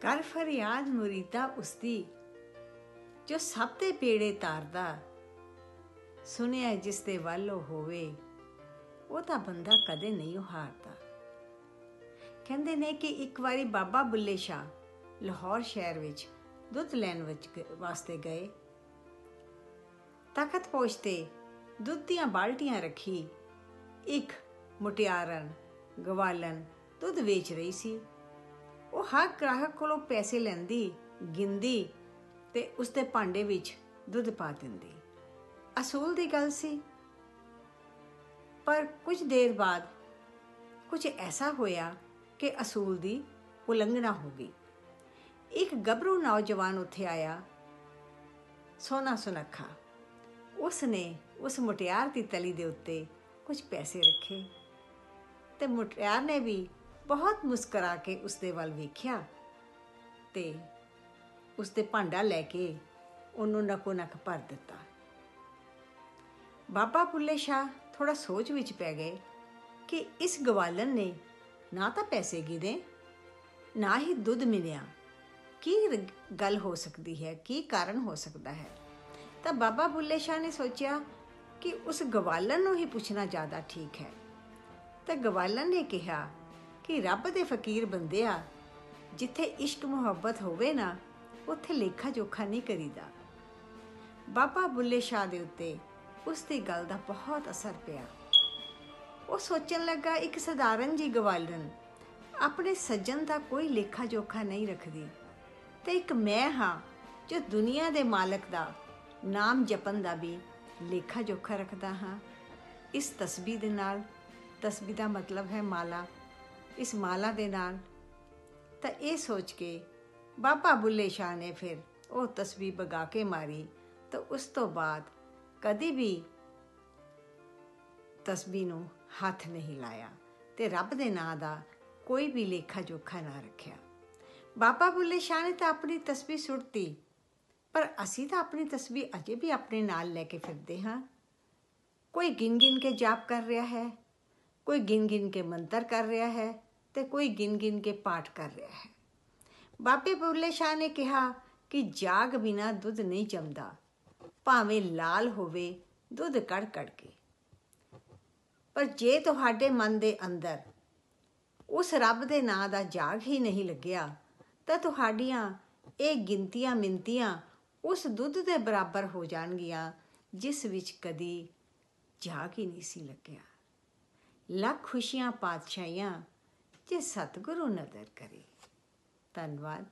ਕਰ ਫਰਿਆਦ ਮੁਰੀਦਾ ਉਸਦੀ, ਜੋ ਸਭ ਤੇ ਪੇੜੇ ਤਾਰਦਾ, ਸੁਣਿਆ ਜਿਸ ਦੇ ਵੱਲ ਉਹ ਹੋਵੇ ਉਹ ਤਾਂ ਬੰਦਾ ਕਦੇ ਨਹੀਂ ਹਾਰਦਾ ਕਹਿੰਦੇ ਨੇ ਕਿ ਇੱਕ ਵਾਰੀ ਬਾਬਾ ਬੁੱਲੇ ਸ਼ਾਹ ਲਾਹੌਰ ਸ਼ਹਿਰ ਵਿੱਚ ਦੁੱਧ ਲੈਣ ਵਿੱਚ ਗ- ਵਾਸਤੇ ਗਏ। ਤਖਤ ਪਹੁੰਚਤੇ ਦੁੱਧ ਦੀਆਂ ਬਾਲਟੀਆਂ ਰੱਖੀ, ਇੱਕ ਮੁਟਿਆਰਨ ਗਵਾਲਨ ਦੁੱਧ ਵੇਚ ਰਹੀ ਸੀ। ਉਹ ਹਰ ਗ੍ਰਾਹਕ ਕੋਲੋਂ ਪੈਸੇ ਲੈਂਦੀ ਗਿੰਦੀ ਤੇ ਉਸ ਦੇ ਭਾਂਡੇ ਵਿੱਚ ਦੁੱਧ ਪਾ ਦਿੰਦੀ। ਅਸੂਲ ਦੀ ਗੱਲ ਸੀ। ਪਰ ਕੁਝ ਦੇਰ ਬਾਅਦ ਕੁਝ ਐਸਾ ਹੋਇਆ ਕਿ ਅਸੂਲ ਦੀ ਉਲੰਘਣਾ ਹੋ ਗਈ। ਇੱਕ ਗੱਭਰੂ ਨੌਜਵਾਨ ਉੱਥੇ ਆਇਆ, ਸੋਨਾ ਸੁਨੱਖਾ। ਉਸ ਨੇ ਉਸ ਮੁਟਿਆਰ ਦੀ ਤਲੀ ਦੇ ਉੱਤੇ ਕੁਝ ਪੈਸੇ ਰੱਖੇ ਤੇ ਮੁਟਿਆਰ ਨੇ ਵੀ ਬਹੁਤ ਮੁਸਕਰਾ ਕੇ ਉਸ ਦੇ ਵੱਲ ਵੇਖਿਆ ਤੇ ਉਸ ਦੇ ਭਾਂਡਾ ਲੈ ਕੇ ਉਹਨੂੰ ਨਕੋ ਨਕ ਭਰ ਦਿੱਤਾ। ਬਾਬਾ ਬੁੱਲੇ ਸ਼ਾਹ ਥੋੜਾ ਸੋਚ ਵਿੱਚ ਪੈ ਗਏ ਕਿ ਇਸ ਗਵਾਲਨ ਨੇ ਨਾ ਤਾਂ ਪੈਸੇ ਗਿਦੇ ਨਾ ਹੀ ਦੁੱਧ ਮਿਲਿਆ। ਕੀ ਰ- ਗੱਲ ਹੋ ਸਕਦੀ ਹੈ? ਕੀ ਕਾਰਨ ਹੋ ਸਕਦਾ ਹੈ? ਤਾਂ ਬਾਬਾ ਬੁੱਲੇ ਸ਼ਾਹ ਨੇ ਸੋਚਿਆ ਕਿ ਉਸ ਗਵਾਲਨ ਨੂੰ ਹੀ ਪੁੱਛਣਾ ਜ਼ਿਆਦਾ ਠੀਕ ਹੈ। ਤਾਂ ਗਵਾਲਨ ਨੇ ਕਿਹਾ ਕਿ ਰੱਬ ਦੇ ਫਕੀਰ ਬੰਦਿਆ ਜਿੱਥੇ ਇਸ਼ਕ ਮੁਹੱਬਤ ਹੋਵੇ ਨਾ, ਉੱਥੇ ਲੇਖਾ ਜੋਖਾ ਨਹੀਂ ਕਰੀਦਾ। ਬਾਬਾ ਬੁੱਲੇ ਸ਼ਾਹ ਦੇ ਉੱਤੇ ਉਸ ਦੀ ਗੱਲ ਦਾ ਬਹੁਤ ਅਸਰ ਪਿਆ। ਉਹ ਸੋਚਣ ਲੱਗਾ, ਇੱਕ ਸਧਾਰਨ ਜੀ ਗਵਾਲਨ ਆਪਣੇ ਸੱਜਣ ਦਾ ਕੋਈ ਲੇਖਾ ਜੋਖਾ ਨਹੀਂ ਰੱਖਦੀ। ਤੇ ਇੱਕ ਮੈਂ ਹਾਂ, ਜੋ ਦੁਨੀਆ ਦੇ ਮਾਲਕ ਦਾ, ਨਾਮ ਜਪਣ ਦਾ ਵੀ ਲੇਖਾ ਜੋਖਾ ਰੱਖਦਾ ਹਾਂ। ਇਸ ਤਸਬੀਹ ਦੇ ਨਾਲ, ਤਸਬੀਹ ਦਾ ਮਤਲਬ ਹੈ ਮਾਲਾ। ਇਸ ਮਾਲਾ ਦੇ ਨਾਲ। ਤਾਂ ਇਹ ਸੋਚ ਕੇ ਬਾਬਾ ਬੁੱਲੇ ਸ਼ਾਹ ਨੇ ਫਿਰ ਉਹ ਤਸਬੀਹ ਬਗਾ ਕੇ ਮਾਰੀ। ਤਾਂ ਉਸ ਤੋਂ ਬਾਅਦ ਕਦੀ ਵੀ ਤਸਬੀਹ ਨੂੰ ਹੱਥ ਨਹੀਂ ਲਾਇਆ ਤੇ ਰੱਬ ਦੇ ਨਾਂ ਦਾ ਕੋਈ ਵੀ ਲੇਖਾ ਜੋਖਾ ਨਾ ਰੱਖਿਆ। ਬਾਬਾ ਬੁੱਲੇ ਸ਼ਾਹ ਨੇ ਤਾਂ ਆਪਣੀ ਤਸਬੀਹ ਸੁੱਟਤੀ, ਪਰ ਅਸੀਂ ਤਾਂ ਆਪਣੀ ਤਸਬੀਹ ਅਜੇ ਵੀ ਆਪਣੇ ਨਾਲ ਲੈ ਕੇ ਫਿਰਦੇ ਹਾਂ। ਕੋਈ ਗਿਣ ਗਿਣ ਕੇ ਜਾਪ ਕਰ ਰਿਹਾ ਹੈ, ਕੋਈ ਗਿਣ ਗਿਣ ਕੇ ਮੰਤਰ ਕਰ ਰਿਹਾ ਹੈ ਤੇ ਕੋਈ ਗਿਣ ਗਿਣ ਕੇ ਪਾਠ ਕਰ ਰਿਹਾ ਹੈ। ਬਾਬੇ ਬੁੱਲੇ ਸ਼ਾਹ ਨੇ ਕਿਹਾ ਕਿ ਜਾਗ ਬਿਨਾ ਦੁੱਧ ਨਹੀਂ ਜੰਮਦਾ, ਭਾਵੇਂ ਲਾਲ ਹੋਵੇ, ਦੁੱਧ ਕੜ ਕੜ ਕੇ। ਪਰ ਜੇ ਤੁਹਾਡੇ ਮਨ ਦੇ ਅੰਦਰ ਉਸ ਰੱਬ ਦੇ ਨਾਂ ਦਾ ਜਾਗ ਹੀ ਨਹੀਂ ਲੱਗਿਆ, ਤਾਂ ਤੁਹਾਡੀਆਂ ਇਹ ਗਿਣਤੀਆਂ ਮਿੰਤੀਆਂ ਉਸ ਦੁੱਧ ਦੇ ਬਰਾਬਰ ਹੋ ਜਾਣਗੀਆਂ, ਜਿਸ ਵਿੱਚ ਕਦੀ ਜਾਗ ਹੀ ਨਹੀਂ ਸੀ ਲੱਗਿਆ। ਲੱਖ ਖੁਸ਼ੀਆਂ, ਪਾਤਸ਼ਾਹੀਆਂ ਜੇ ਸਤਿਗੁਰੂ ਨਦਰ ਕਰੇ। ਧੰਨਵਾਦ।